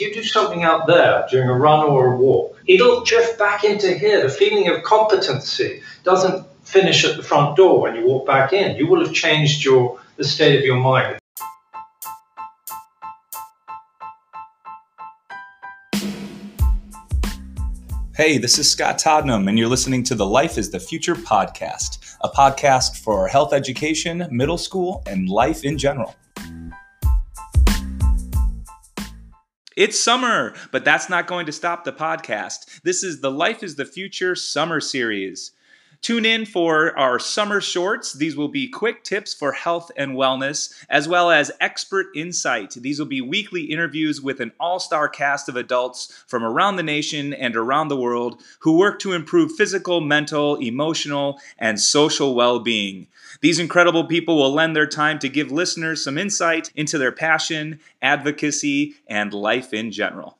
You do something out there during a run or a walk, it'll drift back into here. The feeling of competency doesn't finish at the front door when you walk back in. You will have changed your the state of your mind. Hey, this is Scott Todnem, and you're listening to the Life is the Future podcast, a podcast for health education, middle school, and life in general. It's summer, but that's not going to stop the podcast. This is the Life is the Future summer series. Tune in for our summer shorts. These will be quick tips for health and wellness, as well as expert insight. These will be weekly interviews with an all star cast of adults from around the nation and around the world who work to improve physical, mental, emotional, and social well being. These incredible people will lend their time to give listeners some insight into their passion, advocacy, and life in general.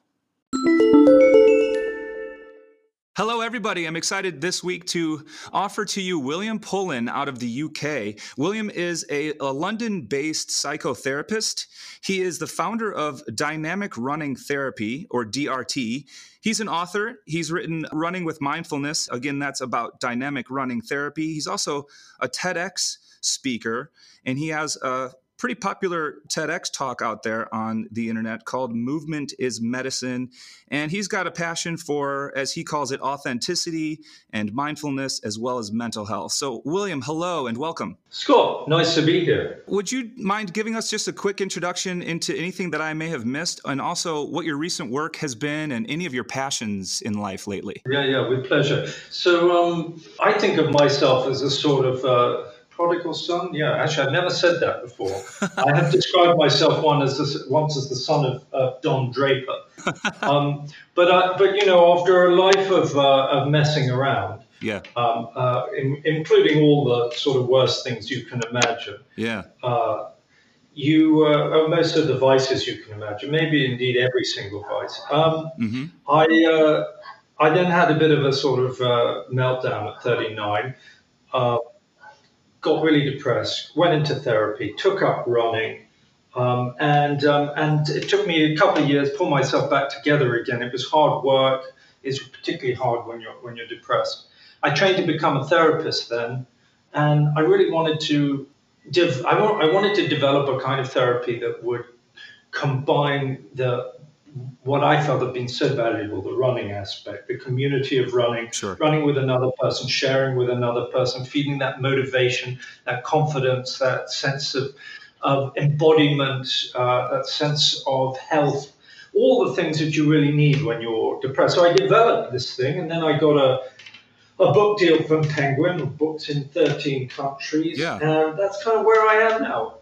Hello, everybody. I'm excited this week to offer to you William Pullen out of the UK. William is a, a London based psychotherapist. He is the founder of Dynamic Running Therapy, or DRT. He's an author. He's written Running with Mindfulness. Again, that's about dynamic running therapy. He's also a TEDx speaker, and he has a pretty popular TEDx talk out there on the internet called Movement is Medicine. And he's got a passion for, as he calls it, authenticity and mindfulness as well as mental health. So, William, hello and welcome. Scott, nice to be here. Would you mind giving us just a quick introduction into anything that I may have missed and also what your recent work has been and any of your passions in life lately? Yeah, yeah, with pleasure. So, um, I think of myself as a sort of uh, prodigal son? Yeah, actually, I've never said that before. I have described myself one as the, once as the son of uh, Don Draper. Um, but uh, but you know, after a life of uh, of messing around, yeah, um, uh, in, including all the sort of worst things you can imagine, yeah. Uh, you uh, most of the vices you can imagine, maybe indeed every single vice. Um, mm-hmm. I I then had a bit of a sort of meltdown at 39 got really depressed, went into therapy, took up running, um, and um, and it took me a couple of years to pull myself back together again. It was hard work. It's particularly hard when you're when you're depressed. I trained to become a therapist then, and I really wanted to. Div- I, want, I wanted to develop a kind of therapy that would combine the what I felt had been so valuable the running aspect, the community of running, sure. running with another person, sharing with another person, feeding that motivation, that confidence, that sense of, of embodiment, uh, that sense of health, all the things that you really need when you're depressed. So I developed this thing, and then I got a a book deal from Penguin, books in 13 countries. Yeah. And that's kind of where I am now.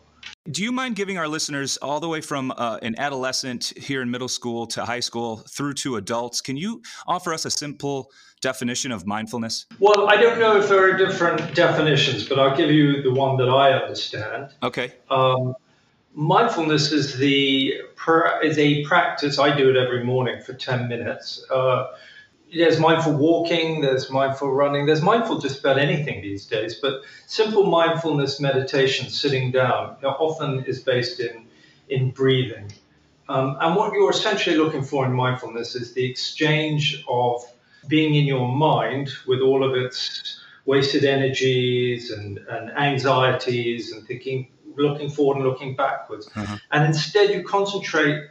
Do you mind giving our listeners all the way from uh, an adolescent here in middle school to high school through to adults? Can you offer us a simple definition of mindfulness? Well, I don't know if there are different definitions, but I'll give you the one that I understand. Okay. Um, mindfulness is the is a practice. I do it every morning for ten minutes. Uh, there's mindful walking, there's mindful running, there's mindful just about anything these days. But simple mindfulness meditation, sitting down, often is based in in breathing. Um, and what you're essentially looking for in mindfulness is the exchange of being in your mind with all of its wasted energies and, and anxieties and thinking, looking forward and looking backwards. Uh-huh. And instead, you concentrate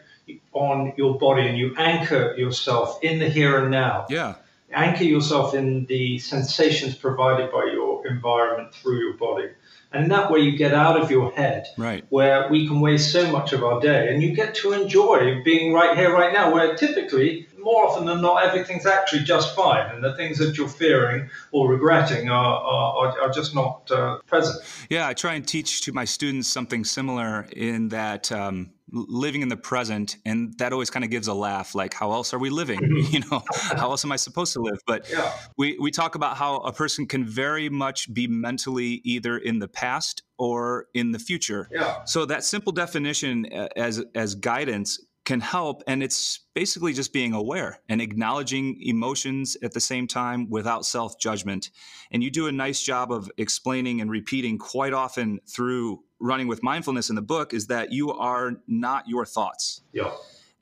on your body and you anchor yourself in the here and now. Yeah. Anchor yourself in the sensations provided by your environment through your body. And that way you get out of your head, right. where we can waste so much of our day, and you get to enjoy being right here, right now, where typically, more often than not, everything's actually just fine, and the things that you're fearing or regretting are, are, are just not uh, present. Yeah, I try and teach to my students something similar in that. Um, living in the present and that always kind of gives a laugh like how else are we living you know how else am i supposed to live but yeah. we we talk about how a person can very much be mentally either in the past or in the future yeah. so that simple definition as as guidance can help and it's basically just being aware and acknowledging emotions at the same time without self-judgment. And you do a nice job of explaining and repeating quite often through running with mindfulness in the book is that you are not your thoughts. Yeah.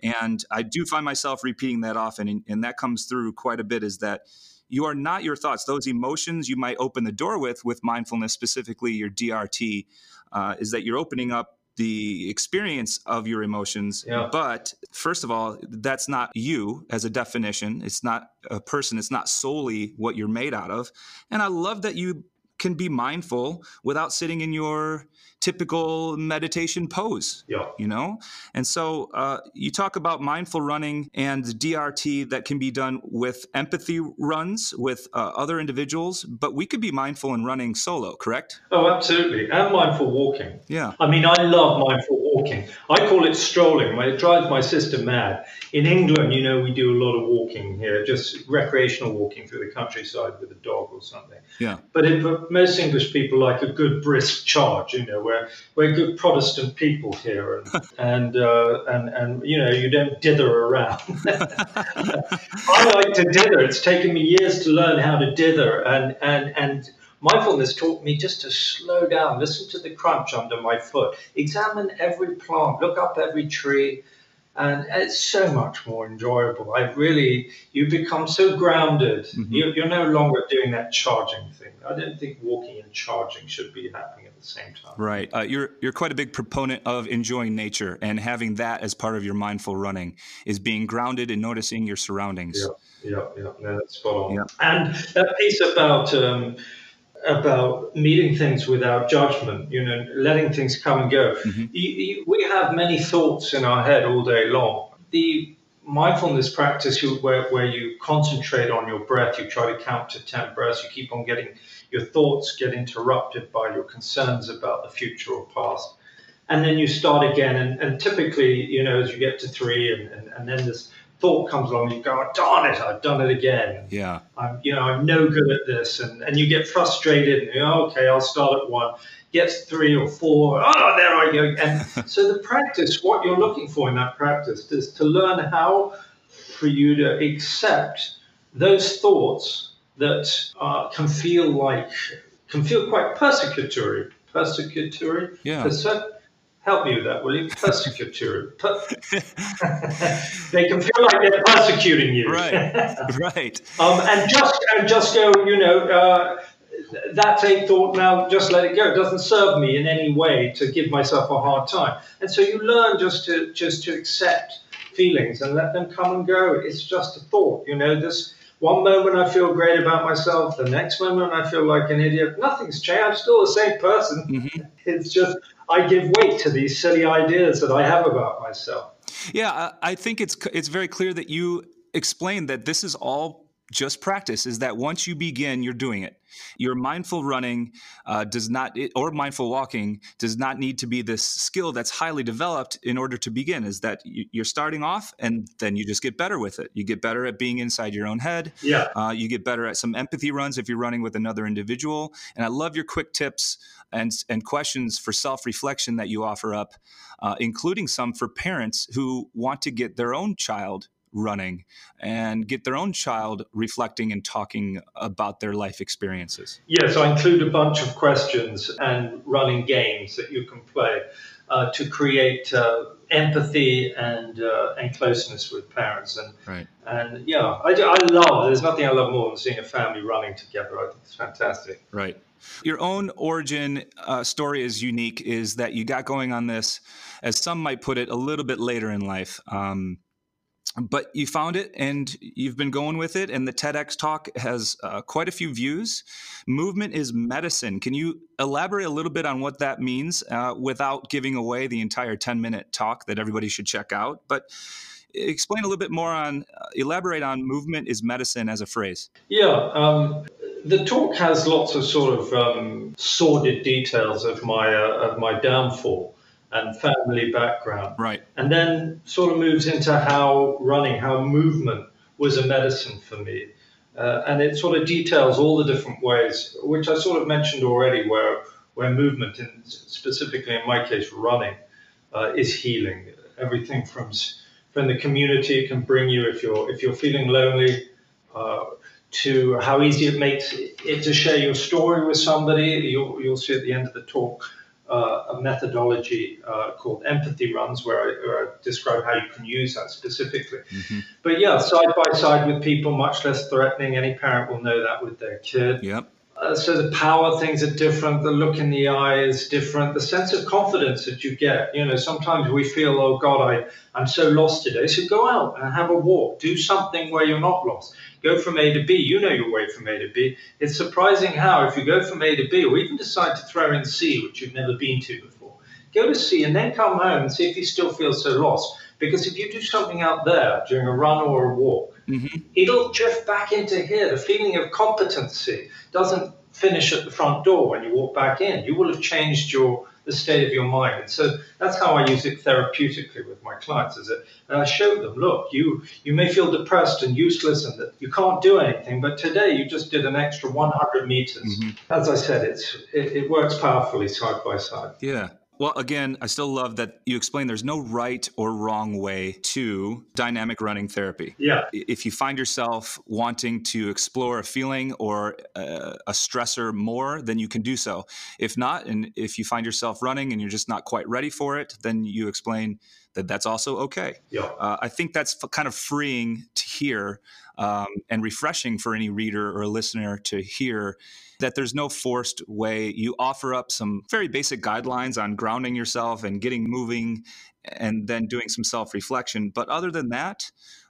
And I do find myself repeating that often, and, and that comes through quite a bit. Is that you are not your thoughts; those emotions you might open the door with, with mindfulness, specifically your DRT, uh, is that you're opening up the experience of your emotions. Yeah. But first of all, that's not you as a definition. It's not a person. It's not solely what you're made out of. And I love that you can be mindful without sitting in your typical meditation pose. Yeah. You know? And so uh, you talk about mindful running and DRT that can be done with empathy runs with uh, other individuals, but we could be mindful in running solo, correct? Oh, absolutely. And mindful walking. Yeah. I mean, I love mindful walking. I call it strolling. It drives my sister mad. In England, you know, we do a lot of walking here, just recreational walking through the countryside with a dog or something. Yeah. But most English people like a good brisk charge, you know, we're we're good Protestant people here, and and, uh, and and you know you don't dither around. I like to dither. It's taken me years to learn how to dither, and and and mindfulness taught me just to slow down, listen to the crunch under my foot, examine every plant, look up every tree and it's so much more enjoyable. I really, you become so grounded. Mm-hmm. You, are no longer doing that charging thing. I don't think walking and charging should be happening at the same time. Right. Uh, you're you're quite a big proponent of enjoying nature and having that as part of your mindful running is being grounded and noticing your surroundings. Yeah, yeah, yeah. No, that's spot on. Yeah. And that piece about. Um, about meeting things without judgment, you know, letting things come and go. Mm-hmm. You, you, we have many thoughts in our head all day long. The mindfulness practice where, where you concentrate on your breath, you try to count to 10 breaths, you keep on getting your thoughts get interrupted by your concerns about the future or past. And then you start again. And, and typically, you know, as you get to three and, and, and then this thought comes along, you go, oh, darn it, I've done it again. Yeah. I'm, you know, I'm no good at this. And, and you get frustrated and you go, okay, I'll start at one. Gets three or four. Oh, there I go. And so the practice, what you're looking for in that practice is to learn how for you to accept those thoughts that uh, can feel like, can feel quite persecutory. Persecutory? Yeah. Perse- help me with that, will you? Persecutor. they can feel like they're persecuting you. Right. Right. um, and just and just go, you know, uh, that's a thought. Now, just let it go. It doesn't serve me in any way to give myself a hard time. And so you learn just to just to accept feelings and let them come and go. It's just a thought. You know, this one moment I feel great about myself, the next moment I feel like an idiot. Nothing's changed. I'm still the same person. Mm-hmm. It's just I give weight to these silly ideas that I have about myself. Yeah, I think it's it's very clear that you explained that this is all just practice is that once you begin you're doing it. Your mindful running uh, does not or mindful walking does not need to be this skill that's highly developed in order to begin. Is that you're starting off and then you just get better with it. You get better at being inside your own head. Yeah. Uh, you get better at some empathy runs if you're running with another individual. And i love your quick tips and, and questions for self-reflection that you offer up uh, including some for parents who want to get their own child running and get their own child reflecting and talking about their life experiences? Yes, I include a bunch of questions and running games that you can play uh, to create uh, empathy and uh, and closeness with parents. And right. and yeah, I, I love. There's nothing I love more than seeing a family running together. I think it's fantastic. Right. Your own origin uh, story is unique. Is that you got going on this, as some might put it, a little bit later in life. Um, but you found it and you've been going with it and the tedx talk has uh, quite a few views. Movement is medicine. Can you elaborate a little bit on what that means uh, without giving away the entire 10 minute talk that everybody should check out? But explain a little bit more on uh, elaborate on movement is medicine as a phrase. Yeah um, the talk has lots of sort of um, sordid details of my uh, of my downfall and family background. Right. And then sort of moves into how running, how movement was a medicine for me. Uh, and it sort of details all the different ways, which I sort of mentioned already, where where movement, and specifically in my case, running, uh, is healing. Everything from from the community can bring you if you're if you're feeling lonely, uh, to how easy it makes it to share your story with somebody. You'll you'll see at the end of the talk uh, a methodology uh, called empathy runs where I, where I, describe how you can use that specifically. Mm-hmm. But yeah, side by side with people, much less threatening. Any parent will know that with their kid. Yep. Uh, so the power things are different. The look in the eye is different. The sense of confidence that you get. You know, sometimes we feel, oh God, I, I'm so lost today. So go out and have a walk. Do something where you're not lost. Go from A to B. You know your way from A to B. It's surprising how, if you go from A to B, or even decide to throw in C, which you've never been to before, go to C and then come home and see if you still feel so lost. Because if you do something out there during a run or a walk, mm-hmm. it'll drift back into here. The feeling of competency doesn't finish at the front door when you walk back in. You will have changed your the state of your mind. And so that's how I use it therapeutically with my clients. Is it? And I show them, look, you you may feel depressed and useless and that you can't do anything, but today you just did an extra 100 meters. Mm-hmm. As I said, it's it, it works powerfully side by side. Yeah. Well, again, I still love that you explain there's no right or wrong way to dynamic running therapy. Yeah. If you find yourself wanting to explore a feeling or a, a stressor more, then you can do so. If not, and if you find yourself running and you're just not quite ready for it, then you explain that that's also okay. Yeah. Uh, I think that's kind of freeing to hear um, and refreshing for any reader or listener to hear that there's no forced way. You offer up some very basic guidelines on grounding yourself and getting moving and then doing some self reflection. But other than that,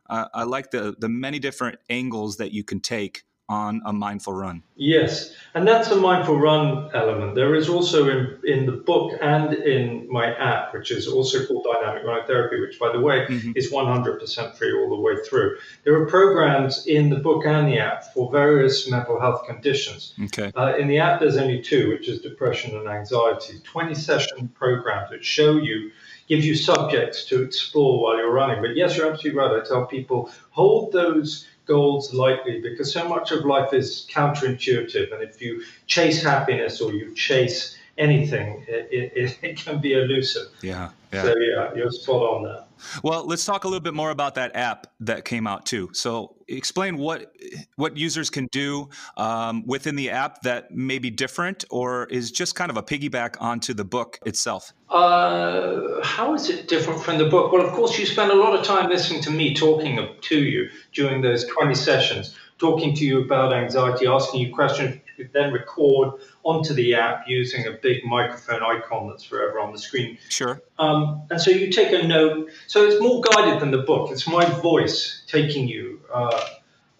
uh, I like the, the many different angles that you can take on a mindful run. Yes, and that's a mindful run element. There is also in, in the book and in my app, which is also called Dynamic Running Therapy, which, by the way, mm-hmm. is 100% free all the way through. There are programs in the book and the app for various mental health conditions. Okay. Uh, in the app, there's only two, which is depression and anxiety. 20 session programs that show you gives you subjects to explore while you're running. But yes, you're absolutely right. I tell people hold those goals lightly because so much of life is counterintuitive. And if you chase happiness or you chase anything, it, it, it can be elusive. Yeah, yeah. So, yeah, you're spot on there. Well, let's talk a little bit more about that app that came out too. So, explain what what users can do um, within the app that may be different, or is just kind of a piggyback onto the book itself. Uh, how is it different from the book? Well, of course, you spend a lot of time listening to me talking to you during those twenty sessions, talking to you about anxiety, asking you questions could then record onto the app using a big microphone icon that's forever on the screen. Sure. Um, and so you take a note. So it's more guided than the book. It's my voice taking you uh,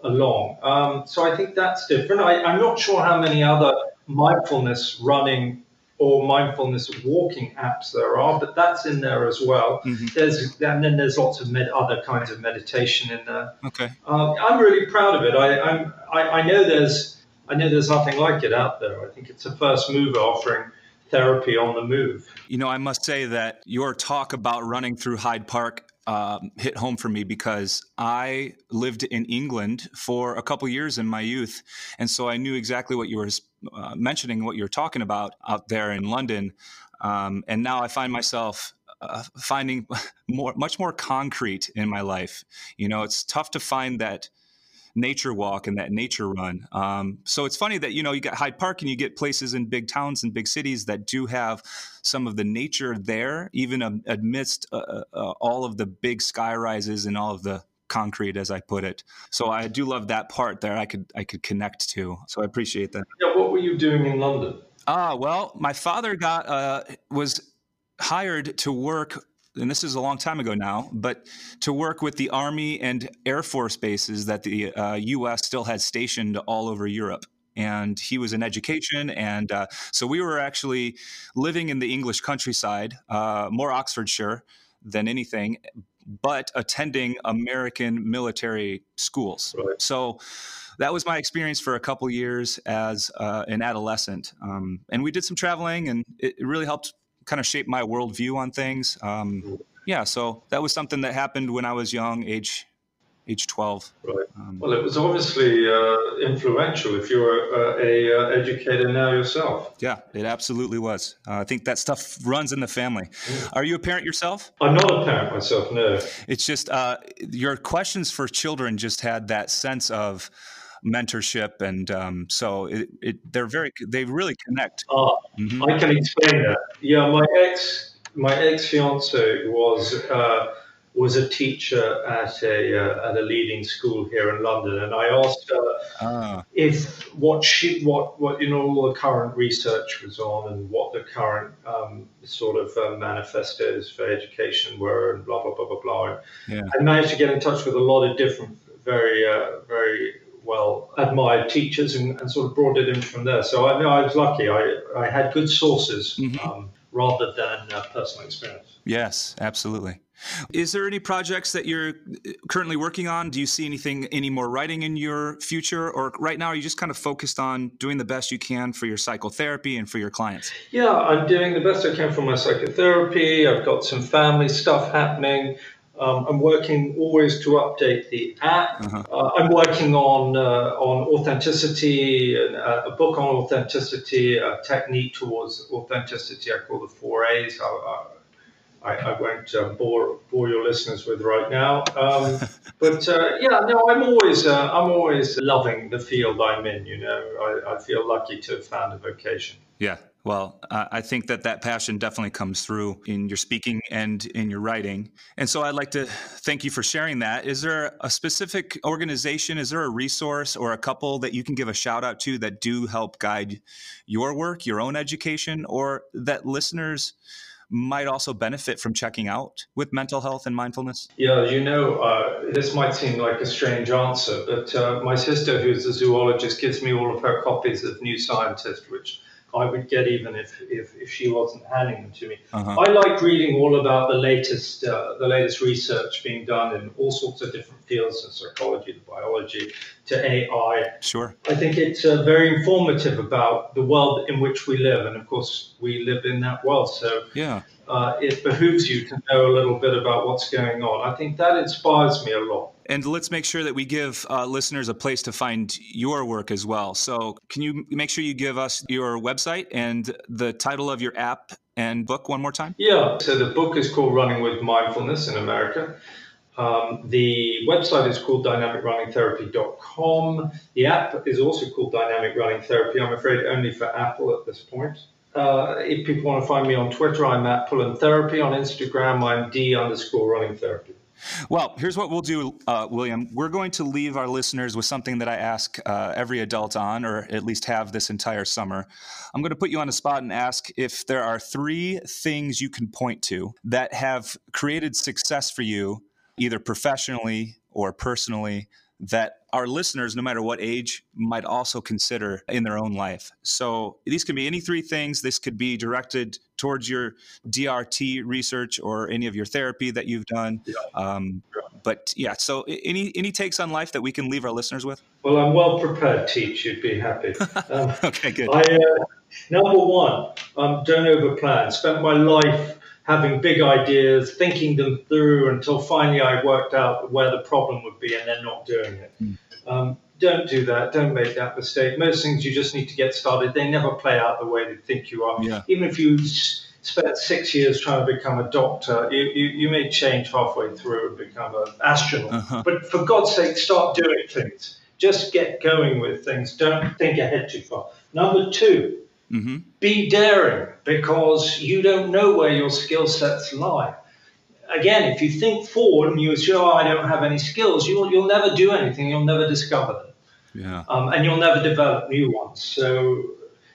along. Um, so I think that's different. I, I'm not sure how many other mindfulness running or mindfulness walking apps there are, but that's in there as well. Mm-hmm. There's and then there's lots of med, other kinds of meditation in there. Okay, um, I'm really proud of it. I, I'm I, I know there's I know there's nothing like it out there. I think it's a first mover offering therapy on the move. You know, I must say that your talk about running through Hyde Park um, hit home for me because I lived in England for a couple years in my youth, and so I knew exactly what you were uh, mentioning, what you were talking about out there in London. Um, and now I find myself uh, finding more, much more concrete in my life. You know, it's tough to find that nature walk and that nature run. Um, so it's funny that you know you get Hyde Park and you get places in big towns and big cities that do have some of the nature there, even amidst uh, uh, uh, all of the big sky rises and all of the concrete as I put it. So I do love that part there I could I could connect to. So I appreciate that. Yeah, what were you doing in London? Ah, well, my father got uh, was hired to work and this is a long time ago now, but to work with the Army and Air Force bases that the uh, U.S. still had stationed all over Europe. And he was in education. And uh, so we were actually living in the English countryside, uh, more Oxfordshire than anything, but attending American military schools. Right. So that was my experience for a couple years as uh, an adolescent. Um, and we did some traveling, and it, it really helped kind of shaped my worldview on things. Um, yeah, so that was something that happened when I was young, age age 12. Right. Um, well, it was obviously uh, influential if you're uh, a uh, educator now yourself. Yeah, it absolutely was. Uh, I think that stuff runs in the family. Mm. Are you a parent yourself? I'm not a parent myself, no. It's just uh, your questions for children just had that sense of mentorship, and um, so it, it, they're very they really connect. Uh, mm-hmm. I can explain that. Yeah, my ex my ex fiance was. Uh, was a teacher at a uh, at a leading school here in London, and I asked her ah. if what she what what you know all the current research was on and what the current um, sort of uh, manifestos for education were, and blah blah blah blah blah. Yeah. I managed to get in touch with a lot of different very uh, very admired teachers and, and, sort of brought it in from there. So I, I was lucky. I I had good sources mm-hmm. um, rather than uh, personal experience. Yes, absolutely. Is there any projects that you're uh, currently working on? Do you see anything, any more writing in your future? Or right now, are you just kind of focused on doing the best you can for your psychotherapy and for your clients? Yeah, I'm doing the best I can for my psychotherapy. I've got some family stuff happening. Um, I'm working always to update the app. Uh-huh. Uh, I'm working on uh, on authenticity, uh, a book on authenticity, a technique towards authenticity. I call the four A's. I, I, I, won't uh, bore bore your listeners with right now. Um, but uh, yeah, no, I'm always uh, I'm always loving the field I'm in. You know, I, I feel lucky to have found a vocation. Yeah. Well, I think that that passion definitely comes through in your speaking and in your writing. And so I'd like to thank you for sharing that. Is there a specific organization, is there a resource or a couple that you can give a shout out to that do help guide your work, your own education, or that listeners might also benefit from checking out with mental health and mindfulness? Yeah, you know, uh, this might seem like a strange answer, but uh, my sister, who's a zoologist, gives me all of her copies of New Scientist, which I would get even if, if, if she wasn't handing them to me. Uh-huh. I like reading all about the latest uh, the latest research being done in all sorts of different fields, of psychology to biology to AI. Sure. I think it's uh, very informative about the world in which we live, and of course we live in that world. So yeah. Uh, it behooves you to know a little bit about what's going on. I think that inspires me a lot. And let's make sure that we give uh, listeners a place to find your work as well. So, can you make sure you give us your website and the title of your app and book one more time? Yeah. So, the book is called Running with Mindfulness in America. Um, the website is called dynamicrunningtherapy.com. The app is also called Dynamic Running Therapy. I'm afraid only for Apple at this point. Uh, if people want to find me on Twitter, I'm at Pullen Therapy. On Instagram, I'm D underscore running therapy. Well, here's what we'll do, uh, William. We're going to leave our listeners with something that I ask uh, every adult on, or at least have this entire summer. I'm going to put you on a spot and ask if there are three things you can point to that have created success for you, either professionally or personally, that our listeners, no matter what age, might also consider in their own life. So these can be any three things. This could be directed towards your DRT research or any of your therapy that you've done. Yeah. Um, but yeah, so any any takes on life that we can leave our listeners with? Well, I'm well prepared, Teach. You'd be happy. Um, okay, good. I, uh, number one, um, don't overplan. Spent my life having big ideas, thinking them through until finally I worked out where the problem would be and then not doing it. Mm. Um, don't do that. Don't make that mistake. Most things you just need to get started. They never play out the way they think you are. Yeah. Even if you spent six years trying to become a doctor, you, you, you may change halfway through and become an astronaut. Uh-huh. But for God's sake, start doing things. Just get going with things. Don't think ahead too far. Number two, Mm-hmm. Be daring because you don't know where your skill sets lie. Again, if you think forward and you assume, oh, I don't have any skills, you'll, you'll never do anything. You'll never discover them. Yeah. Um, and you'll never develop new ones. So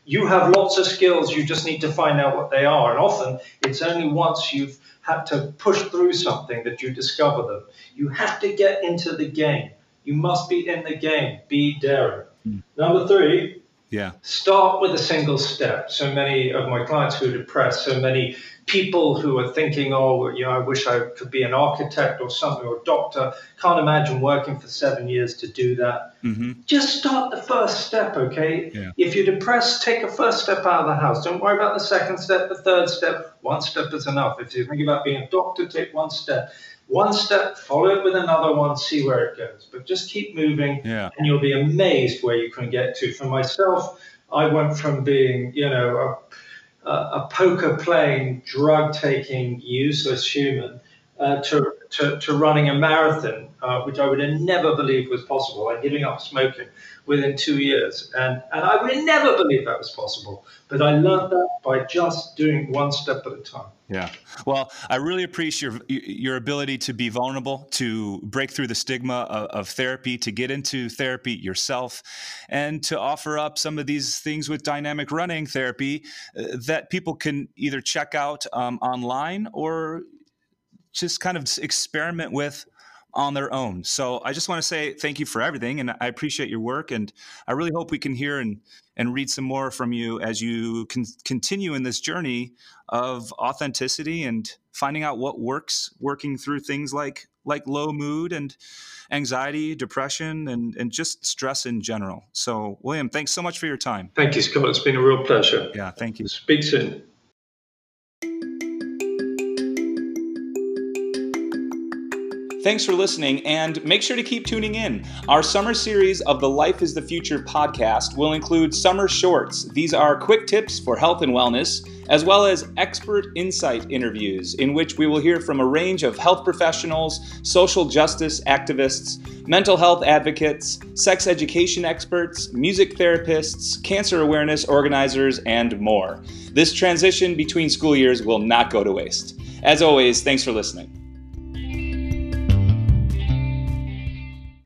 you have lots of skills. You just need to find out what they are. And often it's only once you've had to push through something that you discover them. You have to get into the game. You must be in the game. Be daring. Mm. Number three, yeah. Start with a single step. So many of my clients who are depressed, so many people who are thinking, oh, you know, I wish I could be an architect or something or a doctor. Can't imagine working for seven years to do that. Mm-hmm. Just start the first step, okay? Yeah. If you're depressed, take a first step out of the house. Don't worry about the second step, the third step. One step is enough. If you're thinking about being a doctor, take one step one step, follow it with another one, see where it goes. But just keep moving, yeah. and you'll be amazed where you can get to. For myself, I went from being, you know, a, a poker playing, drug taking, useless human uh, to, to, to, running a marathon, uh, which I would have never believed was possible, and giving up smoking within two years. And, and I would have never believed that was possible. But I learned that by just doing one step at a time. Yeah. Well, I really appreciate your your ability to be vulnerable, to break through the stigma of, of, therapy, to get into therapy yourself, and to offer up some of these things with dynamic running therapy uh, that people can either check out um, online or just kind of experiment with on their own. So I just want to say thank you for everything, and I appreciate your work. And I really hope we can hear and and read some more from you as you can continue in this journey of authenticity and finding out what works, working through things like like low mood and anxiety, depression, and and just stress in general. So William, thanks so much for your time. Thank you, Scott. It's been a real pleasure. Yeah, thank you. Speak soon. Thanks for listening, and make sure to keep tuning in. Our summer series of the Life is the Future podcast will include summer shorts. These are quick tips for health and wellness, as well as expert insight interviews, in which we will hear from a range of health professionals, social justice activists, mental health advocates, sex education experts, music therapists, cancer awareness organizers, and more. This transition between school years will not go to waste. As always, thanks for listening.